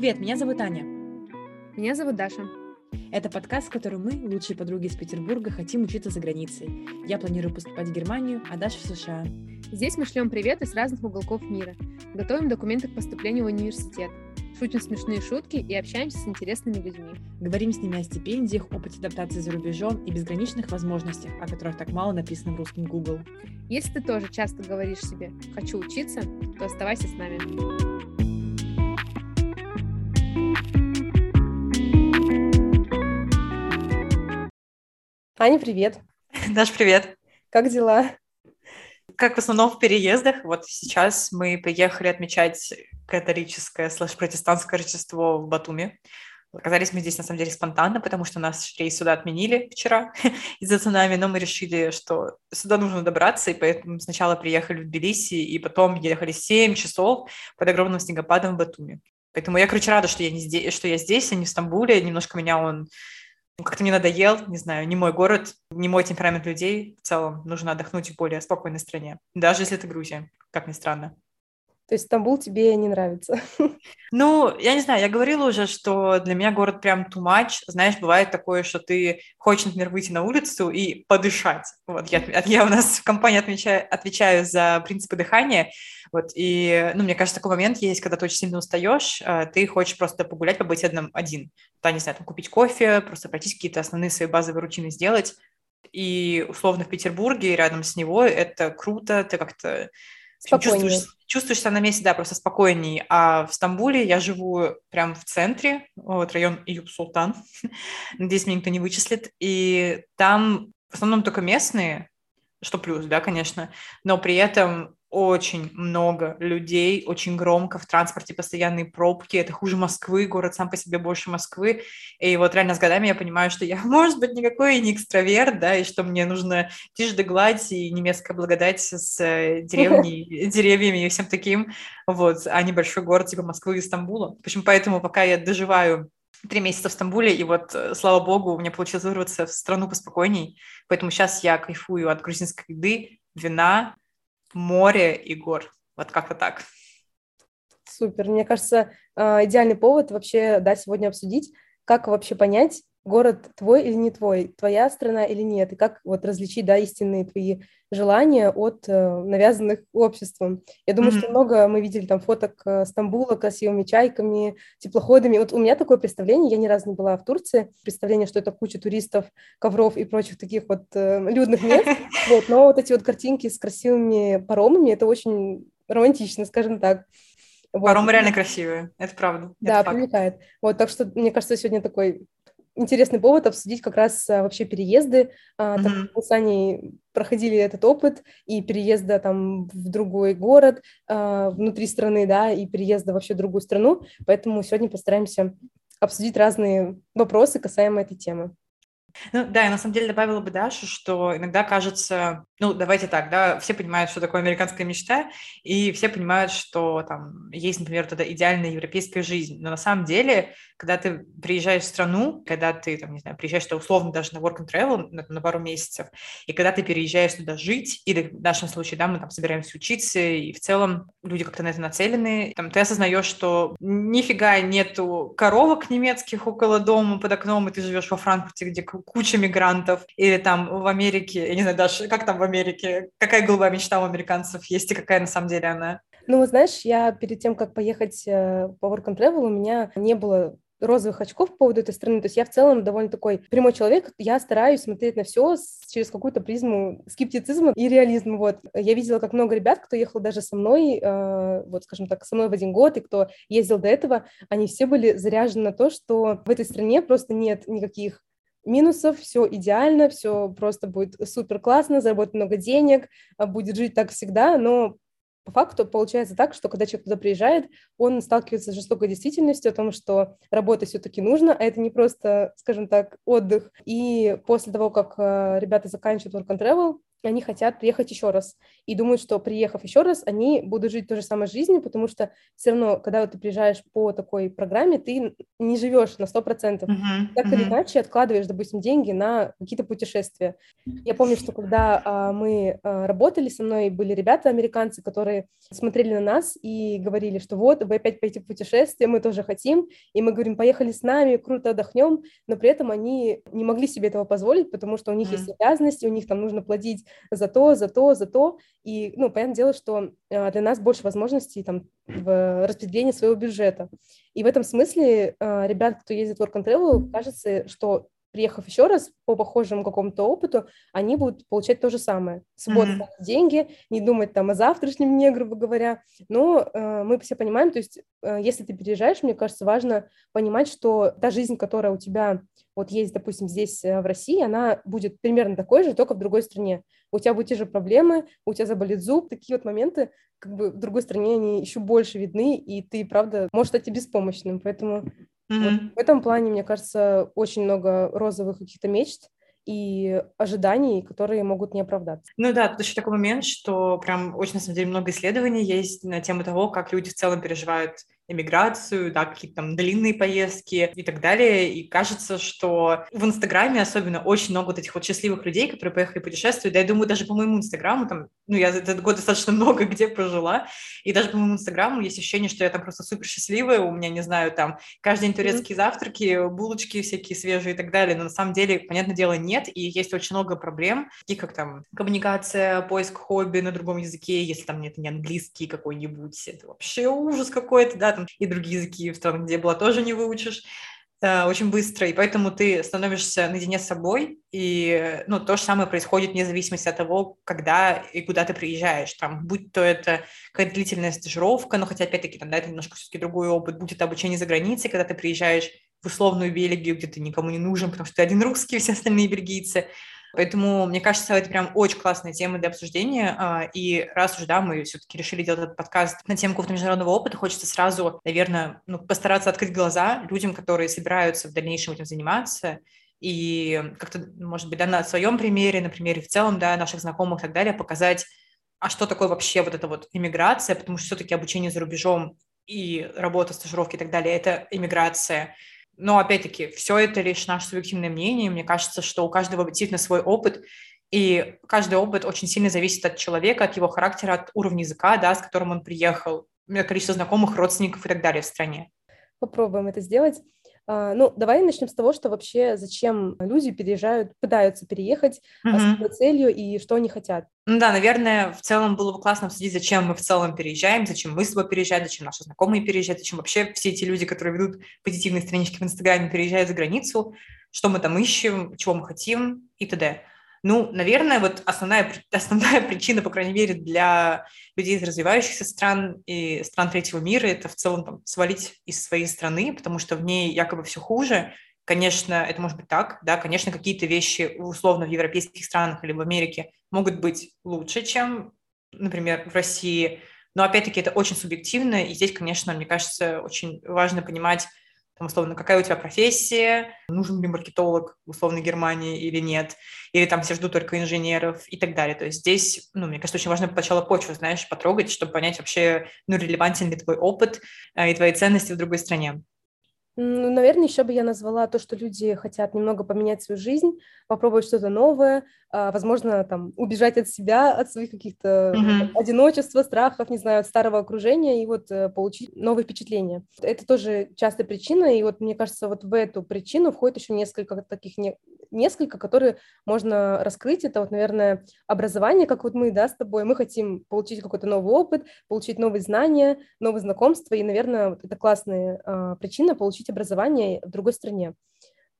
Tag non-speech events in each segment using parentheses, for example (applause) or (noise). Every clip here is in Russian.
Привет, меня зовут Аня. Меня зовут Даша. Это подкаст, в котором мы, лучшие подруги из Петербурга, хотим учиться за границей. Я планирую поступать в Германию, а Даша в США. Здесь мы шлем приветы с разных уголков мира, готовим документы к поступлению в университет, шутим смешные шутки и общаемся с интересными людьми. Говорим с ними о стипендиях, опыте адаптации за рубежом и безграничных возможностях, о которых так мало написано в русском Google. Если ты тоже часто говоришь себе «хочу учиться», то оставайся с нами. Аня, привет. (laughs) Даш, привет. Как дела? Как в основном в переездах. Вот сейчас мы приехали отмечать католическое слэш-протестантское Рождество в Батуми. Оказались мы здесь, на самом деле, спонтанно, потому что наш рейс сюда отменили вчера (laughs) из-за цунами, но мы решили, что сюда нужно добраться, и поэтому сначала приехали в Тбилиси, и потом ехали 7 часов под огромным снегопадом в Батуми. Поэтому я, короче, рада, что я, не здесь, что я здесь, а не в Стамбуле. Немножко меня он как-то мне надоел, не знаю, не мой город, не мой темперамент людей. В целом нужно отдохнуть в более спокойной стране, даже если это Грузия, как ни странно. То есть Стамбул тебе не нравится? (laughs) Ну, я не знаю, я говорила уже, что для меня город прям too much. Знаешь, бывает такое, что ты хочешь, например, выйти на улицу и подышать. Вот я, я у нас в компании отвечаю, отвечаю за принципы дыхания. Вот, и, ну, мне кажется, такой момент есть, когда ты очень сильно устаешь, а, ты хочешь просто погулять, побыть одном, один. Да, не знаю, там, купить кофе, просто пройтись какие-то основные свои базовые рутины сделать. И, условно, в Петербурге, рядом с него, это круто, ты как-то чувствуешь, чувствуешь себя на месте, да, просто спокойней. А в Стамбуле я живу прямо в центре, вот район Июб-Султан. (laughs) Надеюсь, меня никто не вычислит. И там в основном только местные, что плюс, да, конечно, но при этом очень много людей, очень громко, в транспорте постоянные пробки, это хуже Москвы, город сам по себе больше Москвы, и вот реально с годами я понимаю, что я, (laughs) может быть, никакой не экстраверт, да, и что мне нужно тишь да гладь и немецкая благодать с э, деревней, (laughs) деревьями и всем таким, вот, а не большой город типа Москвы и Стамбула. В общем, поэтому пока я доживаю три месяца в Стамбуле, и вот, э, слава богу, у меня получилось вырваться в страну поспокойней, поэтому сейчас я кайфую от грузинской еды, вина, море и гор. Вот как-то так. Супер. Мне кажется, а, идеальный повод вообще, да, сегодня обсудить, как вообще понять, город твой или не твой, твоя страна или нет, и как вот различить, да, истинные твои желания от э, навязанных обществом. Я думаю, mm-hmm. что много мы видели там фоток э, Стамбула красивыми чайками, теплоходами. Вот у меня такое представление, я ни разу не была в Турции, представление, что это куча туристов, ковров и прочих таких вот э, людных мест, (laughs) вот, но вот эти вот картинки с красивыми паромами, это очень романтично, скажем так. Вот. Паромы реально красивые, это правда. Да, это привлекает. Вот, так что, мне кажется, сегодня такой интересный повод обсудить как раз а, вообще переезды. Mm-hmm. Так мы с Аней проходили этот опыт и переезда там в другой город а, внутри страны, да, и переезда вообще в другую страну. Поэтому сегодня постараемся обсудить разные вопросы касаемо этой темы. Ну да, я на самом деле добавила бы Дашу, что иногда кажется, ну давайте так, да, все понимают, что такое американская мечта, и все понимают, что там есть, например, тогда идеальная европейская жизнь, но на самом деле, когда ты приезжаешь в страну, когда ты, там, не знаю, приезжаешь туда условно даже на work and travel на, на пару месяцев, и когда ты переезжаешь туда жить, или в нашем случае, да, мы там собираемся учиться, и в целом люди как-то на это нацелены, там ты осознаешь, что нифига нету коровок немецких около дома под окном, и ты живешь во Франкфурте, где куча мигрантов, или там в Америке, я не знаю, даже как там в Америке, какая голубая мечта у американцев есть и какая на самом деле она? Ну, знаешь, я перед тем, как поехать э, по Work and Travel, у меня не было розовых очков по поводу этой страны. То есть я в целом довольно такой прямой человек. Я стараюсь смотреть на все через какую-то призму скептицизма и реализма. Вот. Я видела, как много ребят, кто ехал даже со мной, э, вот, скажем так, со мной в один год, и кто ездил до этого, они все были заряжены на то, что в этой стране просто нет никаких минусов, все идеально, все просто будет супер классно, заработать много денег, а, будет жить так всегда, но по факту получается так, что когда человек туда приезжает, он сталкивается с жестокой действительностью о том, что работать все-таки нужно, а это не просто, скажем так, отдых. И после того, как э, ребята заканчивают work and travel, они хотят приехать еще раз и думают, что приехав еще раз, они будут жить той же самой жизнью, потому что все равно, когда вот ты приезжаешь по такой программе, ты не живешь на 100%. Uh-huh, так uh-huh. или иначе откладываешь, допустим, деньги на какие-то путешествия. Я помню, что когда а, мы а, работали со мной, были ребята американцы, которые смотрели на нас и говорили, что вот, вы опять поедете в путешествие, мы тоже хотим, и мы говорим, поехали с нами, круто отдохнем, но при этом они не могли себе этого позволить, потому что у них uh-huh. есть обязанности, у них там нужно платить за то, за то, за то. И, ну, понятное дело, что а, для нас больше возможностей там в распределении своего бюджета. И в этом смысле а, ребят, кто ездит в Work and Travel, кажется, что приехав еще раз по похожему какому-то опыту, они будут получать то же самое. Свободно mm-hmm. деньги, не думать там о завтрашнем дне, грубо говоря. Но э, мы все понимаем, то есть э, если ты переезжаешь, мне кажется, важно понимать, что та жизнь, которая у тебя вот есть, допустим, здесь э, в России, она будет примерно такой же, только в другой стране. У тебя будут те же проблемы, у тебя заболит зуб, такие вот моменты, как бы в другой стране они еще больше видны, и ты, правда, можешь стать и беспомощным. Поэтому Mm-hmm. Вот в этом плане, мне кажется, очень много розовых каких-то мечт и ожиданий, которые могут не оправдаться. Ну да, тут еще такой момент, что прям очень, на самом деле, много исследований есть на тему того, как люди в целом переживают эмиграцию, да, какие-то там длинные поездки и так далее. И кажется, что в Инстаграме особенно очень много вот этих вот счастливых людей, которые поехали путешествовать. Да, я думаю, даже по моему Инстаграму, там, ну, я за этот год достаточно много где прожила, и даже по моему Инстаграму есть ощущение, что я там просто супер счастливая, у меня, не знаю, там, каждый день турецкие mm-hmm. завтраки, булочки всякие свежие и так далее, но на самом деле, понятное дело, нет, и есть очень много проблем, таких как там коммуникация, поиск хобби на другом языке, если там нет не английский какой-нибудь, это вообще ужас какой-то, да, там, и другие языки в стран, где была, тоже не выучишь э, очень быстро, и поэтому ты становишься наедине с собой, и ну, то же самое происходит вне зависимости от того, когда и куда ты приезжаешь, там, будь то это какая-то длительная стажировка, но хотя, опять-таки, там, да, это немножко все-таки другой опыт, будь это обучение за границей, когда ты приезжаешь в условную Бельгию, где ты никому не нужен, потому что ты один русский, (laughs) все остальные бельгийцы, Поэтому, мне кажется, это прям очень классная тема для обсуждения. А, и раз уж, да, мы все-таки решили делать этот подкаст на тему какого-то международного опыта, хочется сразу, наверное, ну, постараться открыть глаза людям, которые собираются в дальнейшем этим заниматься, и как-то, может быть, да, на своем примере, на примере в целом, да, наших знакомых и так далее, показать, а что такое вообще вот эта вот иммиграция, потому что все-таки обучение за рубежом и работа, стажировки и так далее – это иммиграция – но, опять-таки, все это лишь наше субъективное мнение. Мне кажется, что у каждого действительно свой опыт, и каждый опыт очень сильно зависит от человека, от его характера, от уровня языка, да, с которым он приехал, количество знакомых, родственников и так далее в стране. Попробуем это сделать. А, ну, давай начнем с того, что вообще зачем люди переезжают, пытаются переехать, mm-hmm. с какой целью и что они хотят. Ну да, наверное, в целом было бы классно обсудить, зачем мы в целом переезжаем, зачем мы с тобой переезжаем, зачем наши знакомые переезжают, зачем вообще все эти люди, которые ведут позитивные странички в Инстаграме, переезжают за границу, что мы там ищем, чего мы хотим и т.д. Ну, наверное, вот основная, (laughs) основная причина, по крайней мере, для людей из развивающихся стран и стран третьего мира – это в целом там, свалить из своей страны, потому что в ней якобы все хуже. Конечно, это может быть так, да, конечно, какие-то вещи условно в европейских странах или в Америке могут быть лучше, чем, например, в России, но опять-таки это очень субъективно, и здесь, конечно, мне кажется, очень важно понимать, там, условно, какая у тебя профессия, нужен ли маркетолог в условной Германии или нет, или там все ждут только инженеров и так далее. То есть здесь, ну, мне кажется, очень важно сначала почву, знаешь, потрогать, чтобы понять вообще, ну, релевантен ли твой опыт э, и твои ценности в другой стране. Ну, наверное, еще бы я назвала то, что люди хотят немного поменять свою жизнь, попробовать что-то новое, возможно, там, убежать от себя, от своих каких-то mm-hmm. одиночества, страхов, не знаю, от старого окружения и вот э, получить новые впечатления. Это тоже частая причина, и вот мне кажется, вот в эту причину входит еще несколько таких, не, несколько, которые можно раскрыть. Это вот, наверное, образование, как вот мы, да, с тобой, мы хотим получить какой-то новый опыт, получить новые знания, новые знакомства, и, наверное, вот это классная а, причина получить образование в другой стране.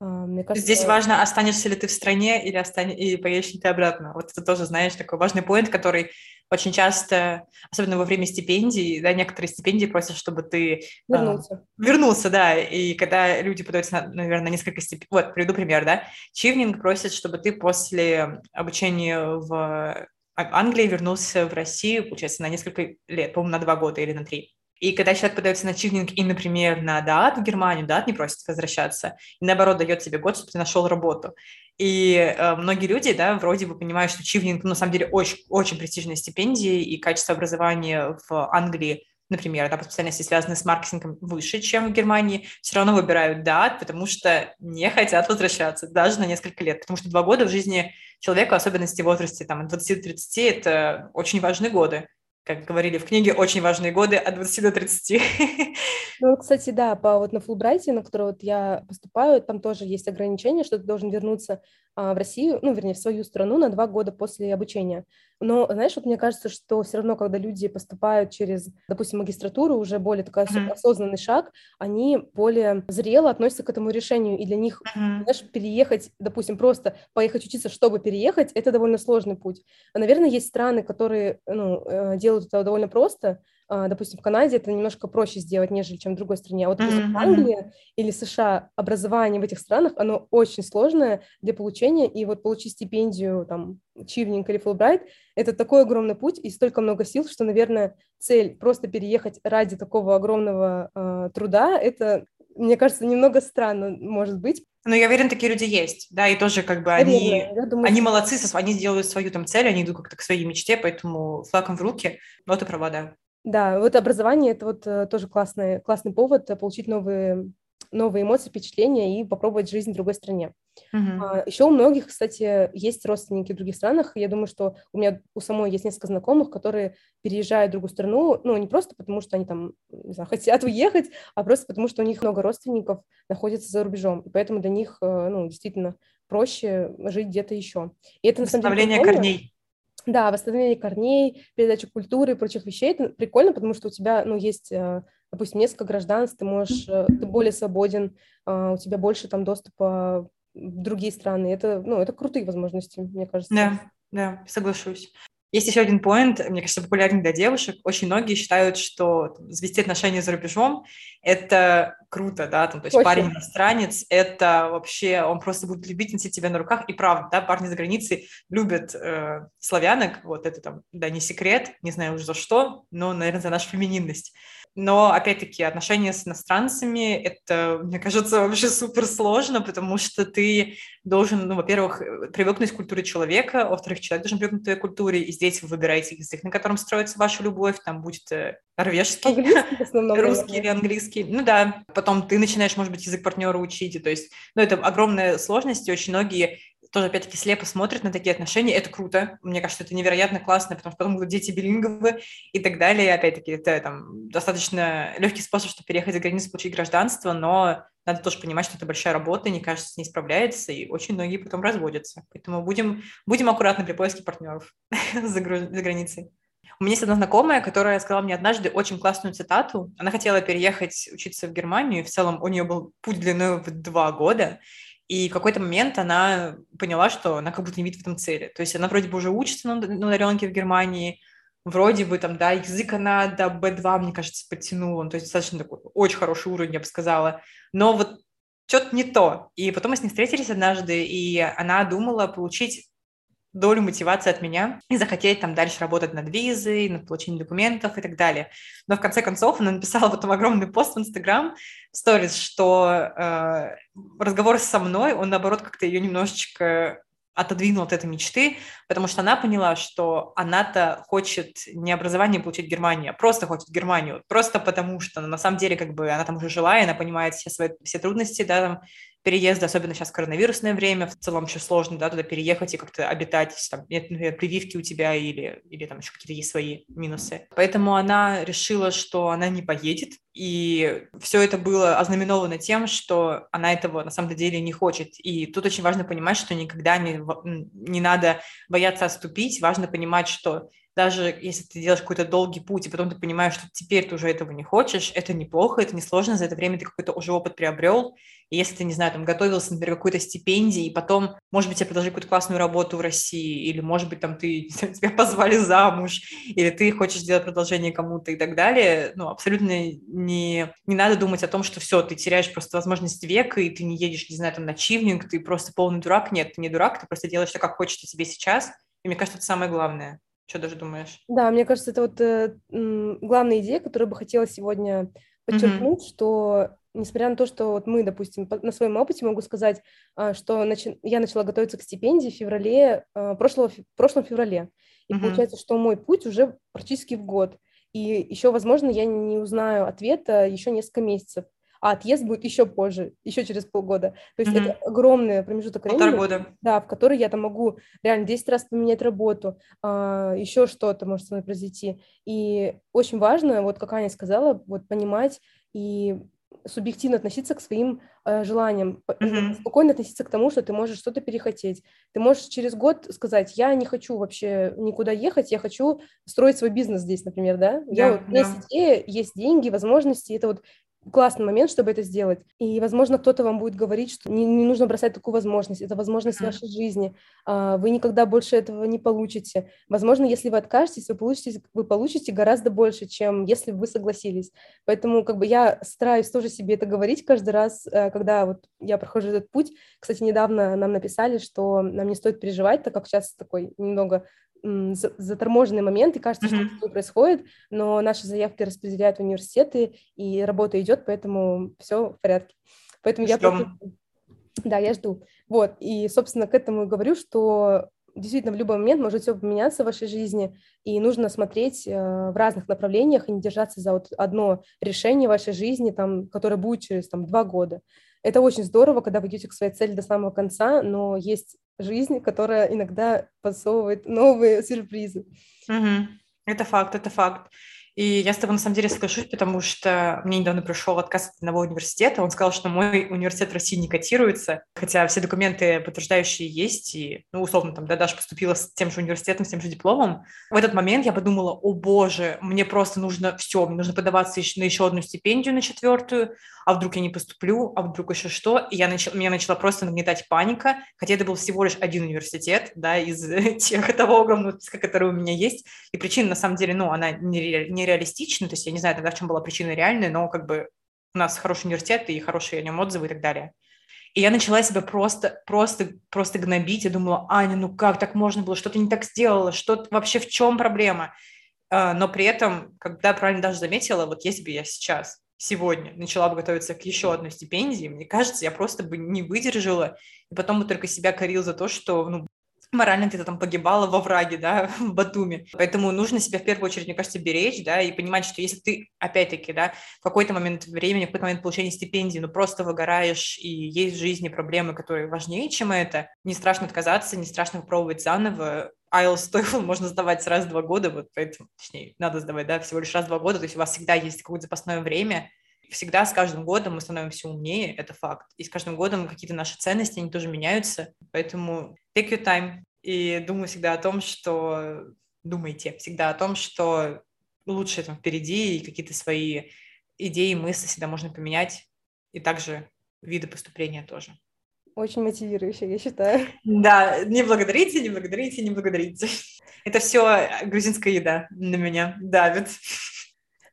А, мне кажется... Здесь важно, останешься ли ты в стране или, остань... или поедешь ли ты обратно. Вот это тоже, знаешь, такой важный поинт, который очень часто, особенно во время стипендий, да, некоторые стипендии просят, чтобы ты... А, вернулся. Э, вернулся, да, и когда люди подаются, на, наверное, несколько стипендий... Вот, приведу пример, да. Чивнинг просит, чтобы ты после обучения в Англии вернулся в Россию, получается, на несколько лет, по-моему, на два года или на три. И когда человек подается на чивнинг и, например, на ДААТ в Германию, ДААТ не просит возвращаться, и наоборот дает тебе год, чтобы ты нашел работу. И э, многие люди, да, вроде бы понимают, что чивнинг, ну, на самом деле, очень, очень престижная стипендия, и качество образования в Англии например, да, по специальности, связанные с маркетингом, выше, чем в Германии, все равно выбирают ДАТ, потому что не хотят возвращаться даже на несколько лет, потому что два года в жизни человека, особенности в возрасте там, от 20 до 30, это очень важные годы как говорили в книге, очень важные годы от 20 до 30. (laughs) Ну, кстати, да, по вот на Фулбрайте, на который вот я поступаю, там тоже есть ограничение, что ты должен вернуться в Россию, ну, вернее, в свою страну на два года после обучения. Но, знаешь, вот мне кажется, что все равно, когда люди поступают через, допустим, магистратуру, уже более такой mm-hmm. осознанный шаг, они более зрело относятся к этому решению, и для них, mm-hmm. знаешь, переехать, допустим, просто поехать учиться, чтобы переехать, это довольно сложный путь. А, наверное, есть страны, которые, ну, э, делают это довольно просто, а, допустим, в Канаде это немножко проще сделать, нежели чем в другой стране. А вот mm-hmm. в Англии или США образование в этих странах, оно очень сложное для получения, и вот получить стипендию, там, Чивнинг или Фулбрайт, это такой огромный путь и столько много сил, что, наверное, цель просто переехать ради такого огромного э, труда, это, мне кажется, немного странно может быть. Но я уверен, такие люди есть, да, и тоже как бы они, думаю, они молодцы, они сделают свою там цель, они идут как-то к своей мечте, поэтому флагом в руки, но ты права, да. Да, вот образование – это вот э, тоже классный, классный повод э, получить новые, новые эмоции, впечатления и попробовать жизнь в другой стране. Uh-huh. А, еще у многих, кстати, есть родственники в других странах. Я думаю, что у меня у самой есть несколько знакомых, которые переезжают в другую страну, ну, не просто потому, что они там, не знаю, (laughs) хотят уехать, а просто потому, что у них много родственников находится за рубежом. И поэтому для них, э, ну, действительно проще жить где-то еще. И это, на самом деле, корней. Да, восстановление корней, передача культуры и прочих вещей. Это прикольно, потому что у тебя, ну, есть, э, допустим, несколько гражданств, ты можешь, э, ты более свободен, а, у тебя больше там доступа в другие страны. Это, ну, это крутые возможности, мне кажется. Да, да, соглашусь. Есть еще один поинт, мне кажется, популярный для девушек. Очень многие считают, что там, завести отношения за рубежом – это круто, да, там, то есть Очень. парень иностранец, это вообще, он просто будет любить носить тебя на руках, и правда, да, парни за границей любят э, славянок, вот это там, да, не секрет, не знаю уже за что, но, наверное, за нашу фемининность. Но, опять-таки, отношения с иностранцами, это, мне кажется, вообще супер сложно, потому что ты должен, ну, во-первых, привыкнуть к культуре человека, во-вторых, человек должен привыкнуть к твоей культуре, и здесь вы выбираете язык, на котором строится ваша любовь, там будет э, норвежский, (laughs) русский или английский. Ну да, потом ты начинаешь, может быть, язык партнера учить, то есть, ну, это огромная сложность, и очень многие тоже, опять-таки, слепо смотрят на такие отношения, это круто, мне кажется, это невероятно классно, потому что потом будут дети билинговы и так далее, опять-таки, это там достаточно легкий способ, чтобы переехать за границу, получить гражданство, но надо тоже понимать, что это большая работа, не кажется, с ней справляется, и очень многие потом разводятся, поэтому будем, будем аккуратны при поиске партнеров (laughs) за, за границей. У меня есть одна знакомая, которая сказала мне однажды очень классную цитату. Она хотела переехать учиться в Германию, и в целом у нее был путь длиной в два года, и в какой-то момент она поняла, что она как будто не видит в этом цели. То есть она вроде бы уже учится на, на ударенке в Германии, вроде бы там, да, язык она до B2, мне кажется, подтянула, то есть достаточно такой очень хороший уровень, я бы сказала. Но вот что-то не то. И потом мы с ней встретились однажды, и она думала получить долю мотивации от меня и захотеть там дальше работать над визой, над получением документов и так далее. Но в конце концов она написала потом огромный пост в Инстаграм, в сторис, что э, разговор со мной, он наоборот как-то ее немножечко отодвинул от этой мечты, потому что она поняла, что она-то хочет не образование получить в Германии, а просто хочет Германию, просто потому что на самом деле как бы она там уже жила, и она понимает все свои все трудности, да, там, переезда, особенно сейчас коронавирусное время, в целом еще сложно, да, туда переехать и как-то обитать, если там нет, например, прививки у тебя или, или там еще какие-то есть свои минусы. Поэтому она решила, что она не поедет, и все это было ознаменовано тем, что она этого на самом деле не хочет. И тут очень важно понимать, что никогда не, не надо бояться отступить, важно понимать, что даже если ты делаешь какой-то долгий путь, и потом ты понимаешь, что теперь ты уже этого не хочешь, это неплохо, это несложно, за это время ты какой-то уже опыт приобрел, и если ты, не знаю, там, готовился, например, какой-то стипендии, и потом, может быть, тебе предложили какую-то классную работу в России, или, может быть, там, ты, (laughs) тебя позвали замуж, или ты хочешь сделать продолжение кому-то и так далее, ну, абсолютно не, не надо думать о том, что все, ты теряешь просто возможность века, и ты не едешь, не знаю, там, на чивнинг, ты просто полный дурак. Нет, ты не дурак, ты просто делаешь то, как хочется тебе сейчас, и мне кажется, это самое главное Что даже думаешь? Да, мне кажется, это вот э, главная идея, которую бы хотела сегодня подчеркнуть, mm-hmm. что несмотря на то, что вот мы, допустим, на своем опыте могу сказать, а, что начи... я начала готовиться к стипендии в феврале, а, прошлого, в прошлом феврале. И mm-hmm. получается, что мой путь уже практически в год. И еще, возможно, я не узнаю ответа еще несколько месяцев а отъезд будет еще позже, еще через полгода. То есть mm-hmm. это огромный промежуток времени, года. да, в который я там могу реально 10 раз поменять работу, а, еще что-то может со мной произойти. И очень важно, вот как Аня сказала, вот понимать и субъективно относиться к своим э, желаниям, mm-hmm. спокойно относиться к тому, что ты можешь что-то перехотеть. Ты можешь через год сказать, я не хочу вообще никуда ехать, я хочу строить свой бизнес здесь, например, да? Yeah, я, вот, yeah. есть идея, есть деньги, возможности, это вот классный момент, чтобы это сделать. И, возможно, кто-то вам будет говорить, что не, не нужно бросать такую возможность. Это возможность mm. вашей жизни. А, вы никогда больше этого не получите. Возможно, если вы откажетесь, вы получите, вы получите гораздо больше, чем если бы вы согласились. Поэтому как бы я стараюсь тоже себе это говорить каждый раз, э, когда вот я прохожу этот путь. Кстати, недавно нам написали, что нам не стоит переживать, так как сейчас такой немного заторможенный момент, и кажется, mm-hmm. что не происходит, но наши заявки распределяют в университеты, и работа идет, поэтому все в порядке. Поэтому Ждем. я... Да, я жду. Вот, и, собственно, к этому говорю, что действительно в любой момент может все поменяться в вашей жизни, и нужно смотреть э, в разных направлениях и не держаться за вот одно решение вашей жизни, там, которое будет через там, два года. Это очень здорово, когда вы идете к своей цели до самого конца, но есть жизнь, которая иногда подсовывает новые сюрпризы. Угу. Это факт, это факт. И я с тобой на самом деле соглашусь, потому что мне недавно пришел отказ от одного университета. Он сказал, что мой университет в России не котируется, хотя все документы подтверждающие есть, и, ну, условно, там, да, Даша поступила с тем же университетом, с тем же дипломом. В этот момент я подумала, о боже, мне просто нужно все, мне нужно подаваться на еще одну стипендию, на четвертую, а вдруг я не поступлю, а вдруг еще что? И я начала, меня начала просто нагнетать паника, хотя это был всего лишь один университет, да, из (laughs) тех, того огромного списка, который у меня есть. И причина, на самом деле, ну, она нереалистична, то есть я не знаю тогда, в чем была причина реальная, но как бы у нас хороший университет и хорошие о нем отзывы и так далее. И я начала себя просто, просто, просто гнобить. Я думала, Аня, ну как так можно было? Что ты не так сделала? Что вообще в чем проблема? А, но при этом, когда правильно даже заметила, вот если бы я сейчас сегодня начала бы готовиться к еще одной стипендии, мне кажется, я просто бы не выдержала, и потом бы только себя корил за то, что, ну, морально ты там погибала во враге, да, (laughs) в Батуми. Поэтому нужно себя в первую очередь, мне кажется, беречь, да, и понимать, что если ты, опять-таки, да, в какой-то момент времени, в какой-то момент получения стипендии, ну, просто выгораешь, и есть в жизни проблемы, которые важнее, чем это, не страшно отказаться, не страшно попробовать заново, IELTS, (laughs) TOEFL можно сдавать раз в два года, вот поэтому, точнее, надо сдавать, да, всего лишь раз в два года, то есть у вас всегда есть какое-то запасное время, всегда с каждым годом мы становимся умнее, это факт, и с каждым годом какие-то наши ценности, они тоже меняются, поэтому take your time, и думаю всегда о том, что, думайте всегда о том, что лучше там впереди, и какие-то свои идеи, мысли всегда можно поменять, и также виды поступления тоже. Очень мотивирующе, я считаю. (laughs) Да, не благодарите, не благодарите, не благодарите. Это все грузинская еда на меня давит.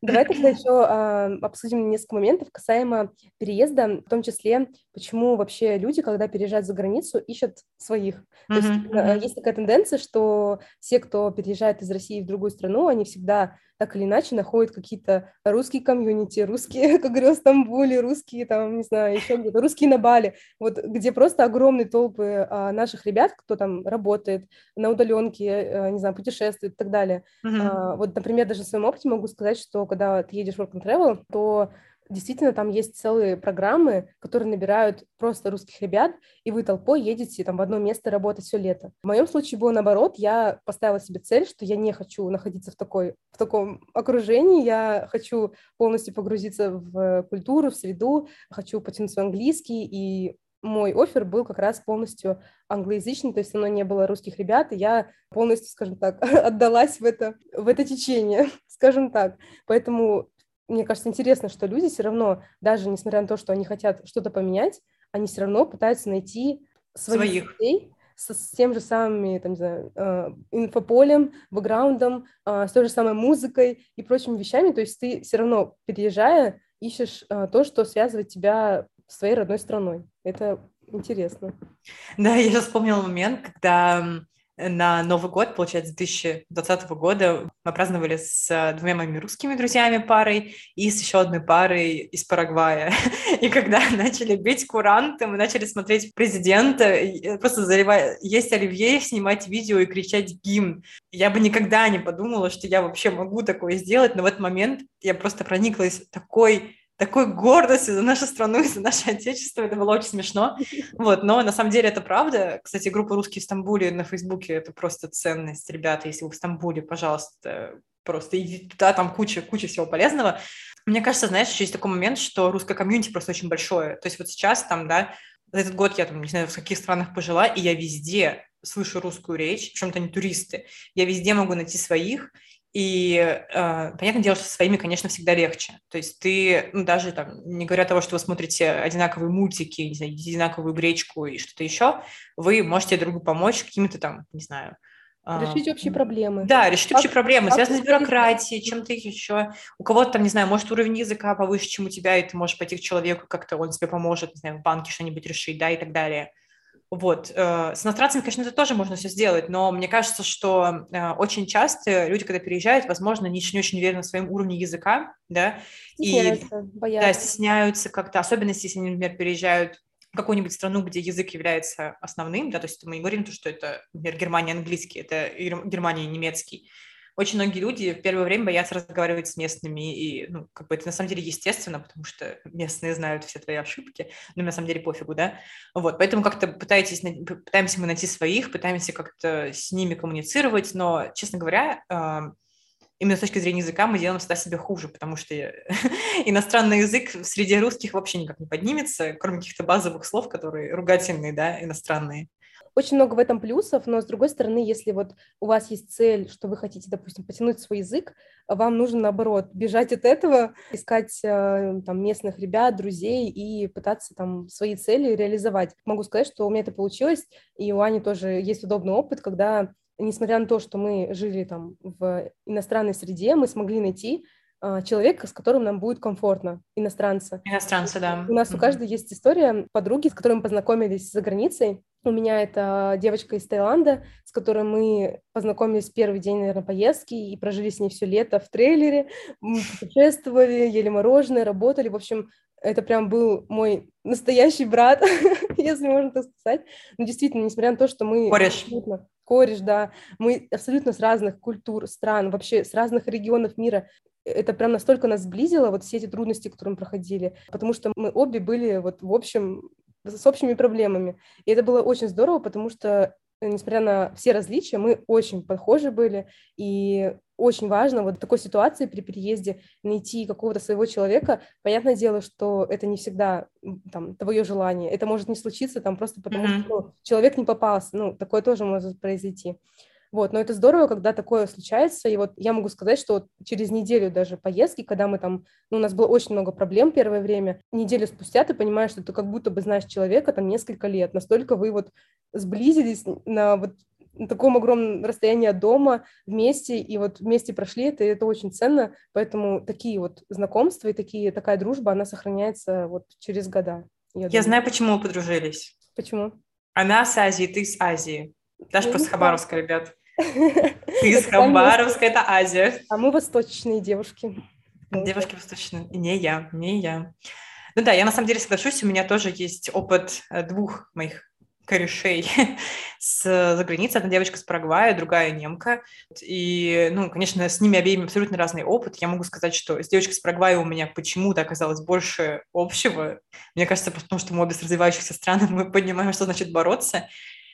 Давай тогда еще э, обсудим несколько моментов касаемо переезда, в том числе, почему вообще люди, когда переезжают за границу, ищут своих. Mm-hmm. То есть э, есть такая тенденция, что все, кто переезжает из России в другую страну, они всегда так или иначе находят какие-то русские комьюнити, русские, (laughs) как говорил, в Стамбуле, русские там, не знаю, еще где-то, русские на Бали, вот где просто огромные толпы а, наших ребят, кто там работает на удаленке, а, не знаю, путешествует и так далее. Mm-hmm. А, вот, например, даже в своем опыте могу сказать, что когда ты едешь в work and travel, то действительно там есть целые программы, которые набирают просто русских ребят, и вы толпой едете там в одно место работать все лето. В моем случае было наоборот, я поставила себе цель, что я не хочу находиться в, такой, в таком окружении, я хочу полностью погрузиться в культуру, в среду, хочу потянуть свой английский, и мой офер был как раз полностью англоязычный, то есть оно не было русских ребят, и я полностью, скажем так, (laughs) отдалась в это, в это течение, (laughs) скажем так. Поэтому мне кажется, интересно, что люди все равно, даже несмотря на то, что они хотят что-то поменять, они все равно пытаются найти своих, своих. людей с, с тем же самыми, там, не знаю, э, инфополем, бэкграундом, э, с той же самой музыкой и прочими вещами. То есть ты все равно, переезжая, ищешь э, то, что связывает тебя с своей родной страной. Это интересно. Да, я сейчас вспомнила момент, когда на Новый год, получается, 2020 года мы праздновали с двумя моими русскими друзьями парой и с еще одной парой из Парагвая. (laughs) И когда (laughs) начали бить куранты, мы начали смотреть президента, э, просто заливая, есть оливье, снимать видео и кричать гимн. Я бы никогда не подумала, что я вообще могу такое сделать, но в этот момент я просто прониклась такой такой гордостью за нашу страну и за наше отечество. Это было очень смешно. Вот, но на самом деле это правда. Кстати, группа «Русские в Стамбуле» на Фейсбуке – это просто ценность. Ребята, если вы в Стамбуле, пожалуйста, просто идите туда, там куча, куча всего полезного. Мне кажется, знаешь, еще есть такой момент, что русское комьюнити просто очень большое. То есть вот сейчас там, да, за этот год я там, не знаю, в каких странах пожила, и я везде слышу русскую речь, причем-то они туристы. Я везде могу найти своих, и э, понятное дело, что со своими, конечно, всегда легче. То есть ты, ну, даже там, не говоря того, что вы смотрите одинаковые мультики, не знаю, одинаковую гречку и что-то еще, вы можете другу помочь какими-то там, не знаю, а, Решить общие проблемы. Да, решить как, общие проблемы, связанные с бюрократией, чем-то еще. У кого-то там, не знаю, может уровень языка повыше, чем у тебя, и ты можешь пойти к человеку, как-то он тебе поможет, не знаю, в банке что-нибудь решить, да, и так далее. Вот. Э, с иностранцами, конечно, это тоже можно все сделать, но мне кажется, что э, очень часто люди, когда переезжают, возможно, не очень, уверены в своем уровне языка, да, стесняются, и боятся. Да, стесняются как-то, особенно если они, например, переезжают в какую-нибудь страну, где язык является основным, да, то есть мы не говорим, что это, например, Германия английский, это Германия немецкий, очень многие люди в первое время боятся разговаривать с местными, и, ну, как бы это на самом деле естественно, потому что местные знают все твои ошибки, но на самом деле пофигу, да, вот, поэтому как-то пытаетесь, пытаемся мы найти своих, пытаемся как-то с ними коммуницировать, но, честно говоря, именно с точки зрения языка мы делаем всегда себе хуже, потому что (laughs) иностранный язык среди русских вообще никак не поднимется, кроме каких-то базовых слов, которые ругательные, да, иностранные очень много в этом плюсов, но с другой стороны, если вот у вас есть цель, что вы хотите, допустим, потянуть свой язык, вам нужно, наоборот, бежать от этого, искать э, там местных ребят, друзей и пытаться там свои цели реализовать. Могу сказать, что у меня это получилось, и у Ани тоже есть удобный опыт, когда, несмотря на то, что мы жили там в иностранной среде, мы смогли найти э, человека, с которым нам будет комфортно, иностранца. Иностранца, да. У нас mm-hmm. у каждого есть история подруги, с которой мы познакомились за грницей, у меня это девочка из Таиланда, с которой мы познакомились первый день, наверное, поездки и прожили с ней все лето в трейлере, мы (laughs) путешествовали, ели мороженое, работали. В общем, это прям был мой настоящий брат, (laughs) если можно так сказать. Но действительно, несмотря на то, что мы... Кореш. Абсолютно, кореш, да. Мы абсолютно с разных культур, стран, вообще с разных регионов мира. Это прям настолько нас сблизило, вот все эти трудности, которые мы проходили, потому что мы обе были вот в общем с общими проблемами. И это было очень здорово, потому что, э, несмотря на все различия, мы очень похожи были, и очень важно вот в такой ситуации при переезде найти какого-то своего человека. Понятное дело, что это не всегда там твое желание, это может не случиться там просто потому, mm-hmm. что человек не попался, ну, такое тоже может произойти. Вот, но это здорово, когда такое случается, и вот я могу сказать, что вот через неделю даже поездки, когда мы там, ну, у нас было очень много проблем первое время, неделю спустя ты понимаешь, что ты как будто бы знаешь человека там несколько лет, настолько вы вот сблизились на вот на таком огромном расстоянии от дома вместе, и вот вместе прошли это, и это очень ценно, поэтому такие вот знакомства и такие, такая дружба, она сохраняется вот через года. Я, я знаю, почему мы подружились. Почему? Она с Азии, ты с Азии. Даже просто Хабаровска, ребят. Ты (laughs) из Хабаровска, это Азия. А мы восточные девушки. Девушки восточные. Не я, не я. Ну да, я на самом деле соглашусь, у меня тоже есть опыт э, двух моих корешей (laughs) с за границей. Одна девочка с Парагвая, другая немка. И, ну, конечно, с ними обеими абсолютно разный опыт. Я могу сказать, что с девочкой с Парагвая у меня почему-то оказалось больше общего. Мне кажется, потому что мы обе с развивающихся стран, (laughs) мы понимаем, что значит бороться.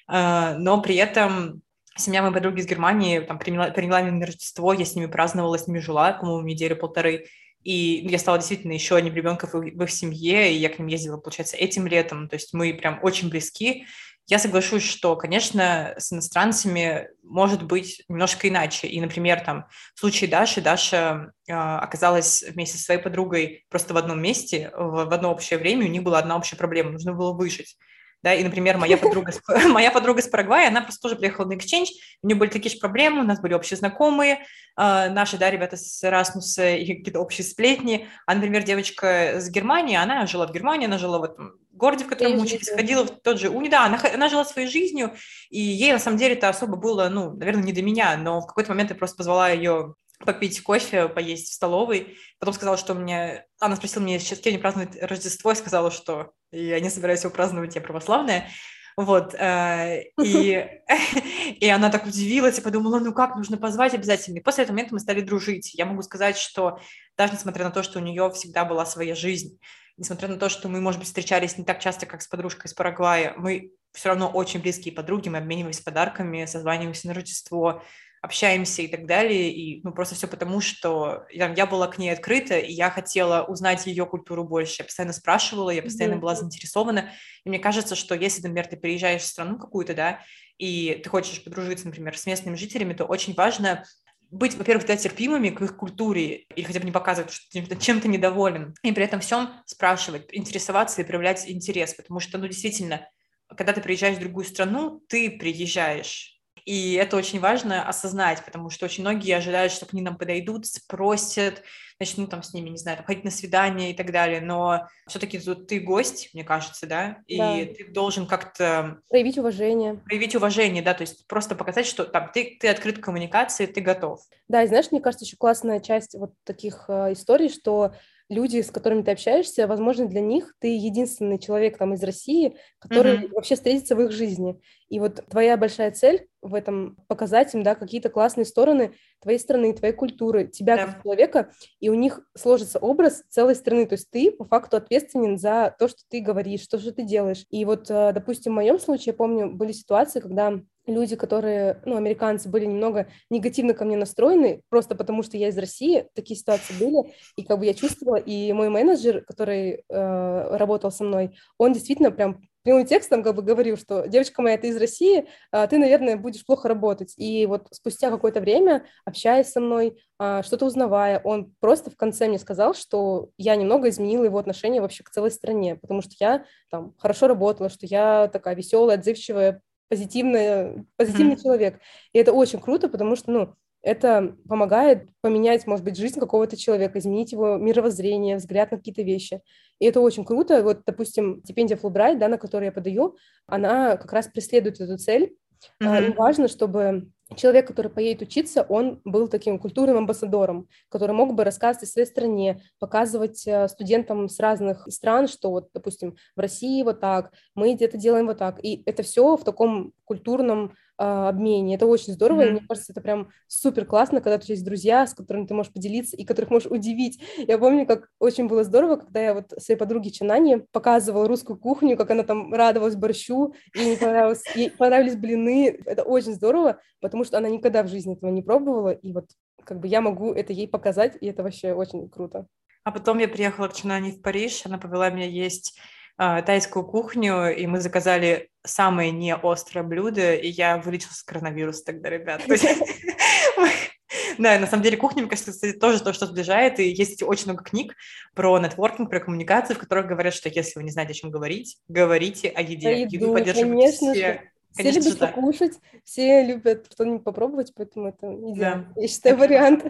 А, но при этом семья моей подруги из Германии там приняла, приняла меня на Рождество, я с ними праздновала, с ними жила, по-моему, неделю-полторы. И я стала действительно еще одним ребенком в их семье, и я к ним ездила, получается, этим летом. То есть мы прям очень близки. Я соглашусь, что, конечно, с иностранцами может быть немножко иначе. И, например, там в случае Даши, Даша э, оказалась вместе со своей подругой просто в одном месте, в, в одно общее время, у них была одна общая проблема, нужно было выжить. Да, и, например, моя подруга, (laughs) моя подруга с Парагвая, она просто тоже приехала на Exchange, у нее были такие же проблемы, у нас были общие знакомые, э, наши, да, ребята с Erasmus и какие-то общие сплетни, а, например, девочка с Германии, она жила в Германии, она жила в этом городе, в котором мы учились, ходила в тот же уни, да, она, она жила своей жизнью, и ей, на самом деле, это особо было, ну, наверное, не до меня, но в какой-то момент я просто позвала ее попить кофе, поесть в столовой. Потом сказала, что мне... Она спросила меня, сейчас кем не празднует Рождество, и сказала, что я не собираюсь его праздновать, я православная. Вот, э, и, (laughs) и она так удивилась и подумала, ну как, нужно позвать обязательно. И после этого момента мы стали дружить. Я могу сказать, что даже несмотря на то, что у нее всегда была своя жизнь, несмотря на то, что мы, может быть, встречались не так часто, как с подружкой из Парагвая, мы все равно очень близкие подруги, мы обмениваемся подарками, созваниваемся на Рождество, общаемся и так далее, и ну, просто все потому, что я, я была к ней открыта, и я хотела узнать ее культуру больше, я постоянно спрашивала, я постоянно mm-hmm. была заинтересована, и мне кажется, что если, например, ты приезжаешь в страну какую-то, да, и ты хочешь подружиться, например, с местными жителями, то очень важно быть, во-первых, да, терпимыми к их культуре, или хотя бы не показывать, что ты чем-то недоволен, и при этом всем спрашивать, интересоваться и проявлять интерес, потому что, ну, действительно, когда ты приезжаешь в другую страну, ты приезжаешь, и это очень важно осознать, потому что очень многие ожидают, что к ним нам подойдут, спросят, начнут там с ними, не знаю, ходить на свидание и так далее. Но все-таки тут ты гость, мне кажется, да, и да. ты должен как-то... Проявить уважение. Проявить уважение, да, то есть просто показать, что там ты, ты открыт к коммуникации, ты готов. Да, и знаешь, мне кажется, еще классная часть вот таких э, историй, что люди, с которыми ты общаешься, возможно, для них ты единственный человек там из России, который mm-hmm. вообще встретится в их жизни. И вот твоя большая цель в этом показать им, да, какие-то классные стороны твоей страны, твоей культуры, тебя yeah. как человека, и у них сложится образ целой страны. То есть ты по факту ответственен за то, что ты говоришь, то, что ты делаешь. И вот, э, допустим, в моем случае, я помню, были ситуации, когда люди, которые, ну, американцы, были немного негативно ко мне настроены, просто потому что я из России, такие ситуации были, и как бы я чувствовала, и мой менеджер, который э, работал со мной, он действительно прям прямым текстом как бы говорил, что девочка моя, ты из России, а ты, наверное, будешь плохо работать. И вот спустя какое-то время, общаясь со мной, а, что-то узнавая, он просто в конце мне сказал, что я немного изменила его отношение вообще к целой стране, потому что я там хорошо работала, что я такая веселая, отзывчивая, позитивный, позитивный mm-hmm. человек. И это очень круто, потому что, ну, это помогает поменять, может быть, жизнь какого-то человека, изменить его мировоззрение, взгляд на какие-то вещи. И это очень круто. Вот, допустим, стипендия Фулбрайт, да, на которую я подаю, она как раз преследует эту цель. Mm-hmm. И важно, чтобы человек, который поедет учиться, он был таким культурным амбассадором, который мог бы рассказывать о своей стране, показывать э, студентам с разных стран, что вот, допустим, в России вот так, мы где-то делаем вот так. И это все в таком культурном обмене. Это очень здорово, mm-hmm. и мне кажется, это прям супер классно, когда у тебя есть друзья, с которыми ты можешь поделиться и которых можешь удивить. Я помню, как очень было здорово, когда я вот своей подруге Чинане показывала русскую кухню, как она там радовалась борщу, и ей понравилось, ей понравились блины. Это очень здорово, потому что она никогда в жизни этого не пробовала, и вот как бы я могу это ей показать, и это вообще очень круто. А потом я приехала к Чинане в Париж, она повела меня есть тайскую кухню, и мы заказали самое не острое блюдо, и я вылечилась с коронавируса тогда, ребят. (laughs) Да, на самом деле кухня, мне кажется, тоже то, что сближает, и есть очень много книг про нетворкинг, про коммуникацию, в которых говорят, что если вы не знаете, о чем говорить, говорите о еде. Еду, Еду поддерживают все. Все Конечно, любят так. покушать, все любят что-нибудь попробовать, поэтому это идеально. Да. Я считаю, это вариант.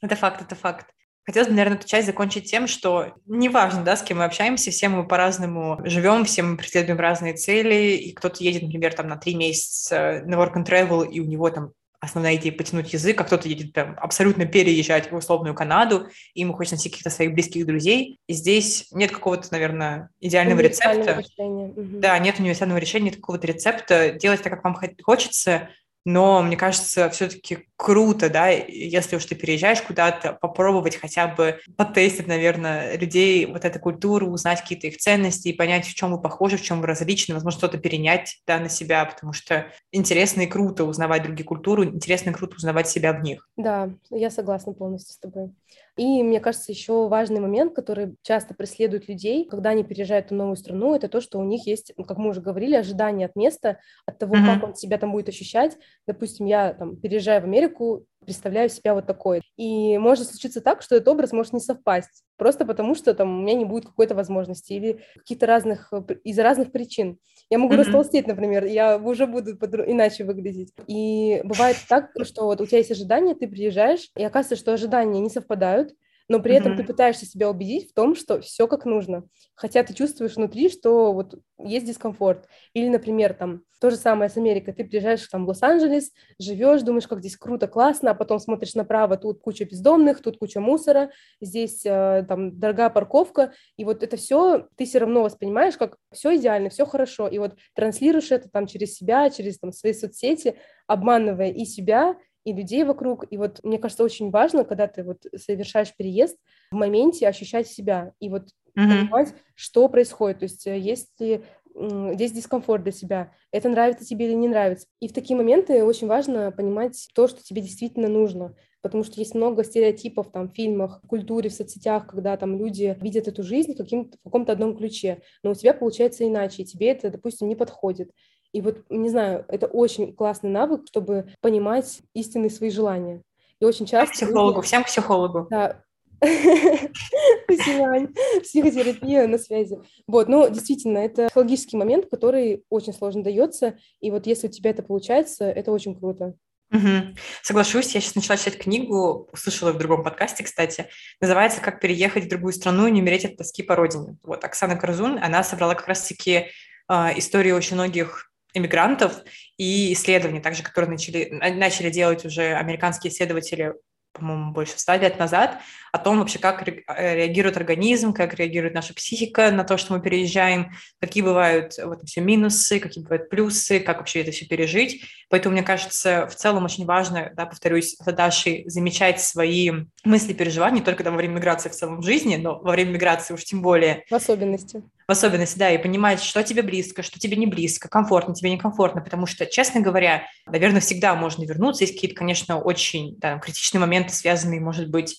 Это факт, это факт. Хотелось бы, наверное, эту часть закончить тем, что неважно, да, с кем мы общаемся, все мы по-разному живем, все мы преследуем разные цели, и кто-то едет, например, там на три месяца на work and travel, и у него там основная идея потянуть язык, а кто-то едет прям абсолютно переезжать в условную Канаду, и ему хочется найти каких-то своих близких друзей. И здесь нет какого-то, наверное, идеального рецепта. Решения. Да, нет универсального решения, нет какого-то рецепта. Делать так, как вам хочется, но мне кажется, все-таки круто, да, если уж ты переезжаешь куда-то, попробовать хотя бы потестить, наверное, людей, вот эту культуру, узнать какие-то их ценности и понять, в чем вы похожи, в чем вы различны, возможно, что-то перенять, да, на себя, потому что интересно и круто узнавать другие культуры, интересно и круто узнавать себя в них. Да, я согласна полностью с тобой. И мне кажется, еще важный момент, который часто преследует людей, когда они переезжают в новую страну, это то, что у них есть, ну, как мы уже говорили, ожидания от места, от того, mm-hmm. как он себя там будет ощущать. Допустим, я там переезжаю в Америку, Америку, представляю себя вот такой. И может случиться так, что этот образ может не совпасть, просто потому что там у меня не будет какой-то возможности или каких-то разных, из-за разных причин. Я могу mm-hmm. растолстеть, например, я уже буду иначе выглядеть. И бывает так, что вот у тебя есть ожидания, ты приезжаешь, и оказывается, что ожидания не совпадают, но при этом mm-hmm. ты пытаешься себя убедить в том, что все как нужно, хотя ты чувствуешь внутри, что вот есть дискомфорт. Или, например, там то же самое с Америкой, ты приезжаешь там в Лос-Анджелес, живешь, думаешь, как здесь круто, классно, а потом смотришь направо, тут куча бездомных, тут куча мусора, здесь э, там дорогая парковка, и вот это все ты все равно воспринимаешь как все идеально, все хорошо, и вот транслируешь это там через себя, через там свои соцсети, обманывая и себя, и людей вокруг. И вот мне кажется, очень важно, когда ты вот совершаешь переезд, в моменте ощущать себя и вот mm-hmm. понимать, что происходит. То есть э, есть ли здесь дискомфорт для себя, это нравится тебе или не нравится. И в такие моменты очень важно понимать то, что тебе действительно нужно, потому что есть много стереотипов там, в фильмах, в культуре, в соцсетях, когда там люди видят эту жизнь каким в каком-то одном ключе, но у тебя получается иначе, и тебе это, допустим, не подходит. И вот, не знаю, это очень классный навык, чтобы понимать истинные свои желания. И очень часто... Психологу, люди... всем психологу. Да, (laughs) Спасибо, Ань. Психотерапия на связи. Вот, ну, действительно, это психологический момент, который очень сложно дается, и вот если у тебя это получается, это очень круто. Угу. Соглашусь, я сейчас начала читать книгу, услышала в другом подкасте, кстати, называется «Как переехать в другую страну и не умереть от тоски по родине». Вот, Оксана Карзун, она собрала как раз-таки э, истории очень многих иммигрантов и исследований, также, которые начали, начали делать уже американские исследователи по-моему, больше ста лет назад, о том вообще, как э, реагирует организм, как реагирует наша психика на то, что мы переезжаем, какие бывают вот все минусы, какие бывают плюсы, как вообще это все пережить. Поэтому, мне кажется, в целом очень важно, да, повторюсь, за Дашей замечать свои мысли, переживания, не только да, во время миграции в целом в жизни, но во время миграции уж тем более. В особенности. В особенности, да, и понимать, что тебе близко, что тебе не близко, комфортно, тебе некомфортно, потому что, честно говоря, наверное, всегда можно вернуться. Есть какие-то, конечно, очень да, критичные моменты, связанные, может быть,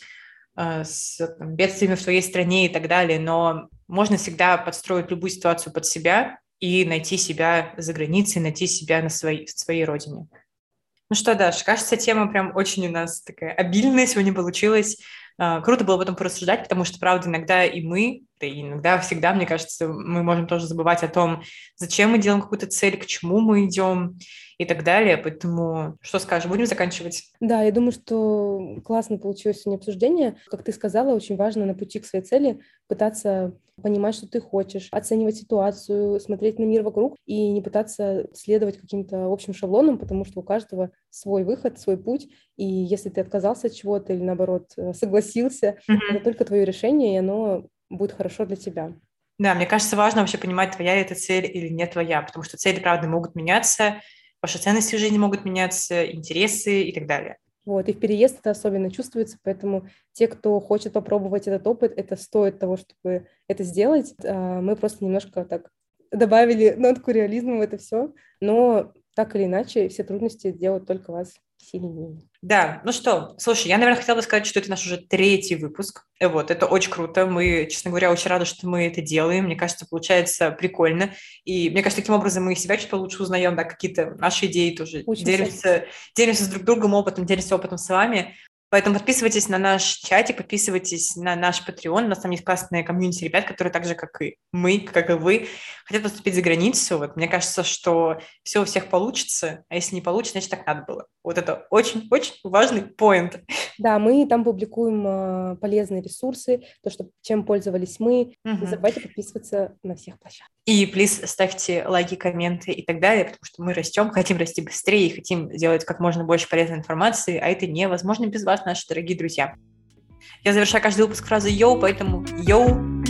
э, с там, бедствиями в твоей стране и так далее, но можно всегда подстроить любую ситуацию под себя и найти себя за границей, найти себя на своей, в своей родине. Ну что, Даш, кажется, тема прям очень у нас такая обильная сегодня получилась. А, круто было об этом порассуждать, потому что, правда, иногда и мы, и иногда всегда, мне кажется, мы можем тоже забывать о том, зачем мы делаем какую-то цель, к чему мы идем и так далее. Поэтому что скажешь, будем заканчивать? Да, я думаю, что классно получилось сегодня обсуждение. Как ты сказала, очень важно на пути к своей цели пытаться понимать, что ты хочешь, оценивать ситуацию, смотреть на мир вокруг и не пытаться следовать каким-то общим шаблонам, потому что у каждого свой выход, свой путь. И если ты отказался от чего-то или, наоборот, э, согласился, mm-hmm. это только твое решение, и оно будет хорошо для тебя. Да, мне кажется, важно вообще понимать, твоя это цель или не твоя, потому что цели, правда, могут меняться, ваши ценности в жизни могут меняться, интересы и так далее. Вот, и в переезд это особенно чувствуется, поэтому те, кто хочет попробовать этот опыт, это стоит того, чтобы это сделать. А, мы просто немножко так добавили нотку реализма в это все, но так или иначе все трудности делают только вас сильнее. Да, ну что, слушай, я, наверное, хотела бы сказать, что это наш уже третий выпуск. Вот, это очень круто. Мы, честно говоря, очень рады, что мы это делаем. Мне кажется, получается прикольно. И мне кажется, таким образом мы себя чуть получше узнаем, да, какие-то наши идеи тоже. Учимся. Делимся, делимся с друг другом опытом, делимся опытом с вами. Поэтому подписывайтесь на наш чатик, подписывайтесь на наш Patreon. У нас там есть классные комьюнити ребят, которые так же, как и мы, как и вы, хотят поступить за границу. Вот мне кажется, что все у всех получится, а если не получится, значит, так надо было. Вот это очень-очень важный поинт. Да, мы там публикуем э, полезные ресурсы, то, что, чем пользовались мы. Угу. Не забывайте подписываться на всех площадках. И, плиз, ставьте лайки, комменты и так далее, потому что мы растем, хотим расти быстрее и хотим делать как можно больше полезной информации, а это невозможно без наши дорогие друзья. Я завершаю каждый выпуск фразой «йоу», поэтому «йоу»,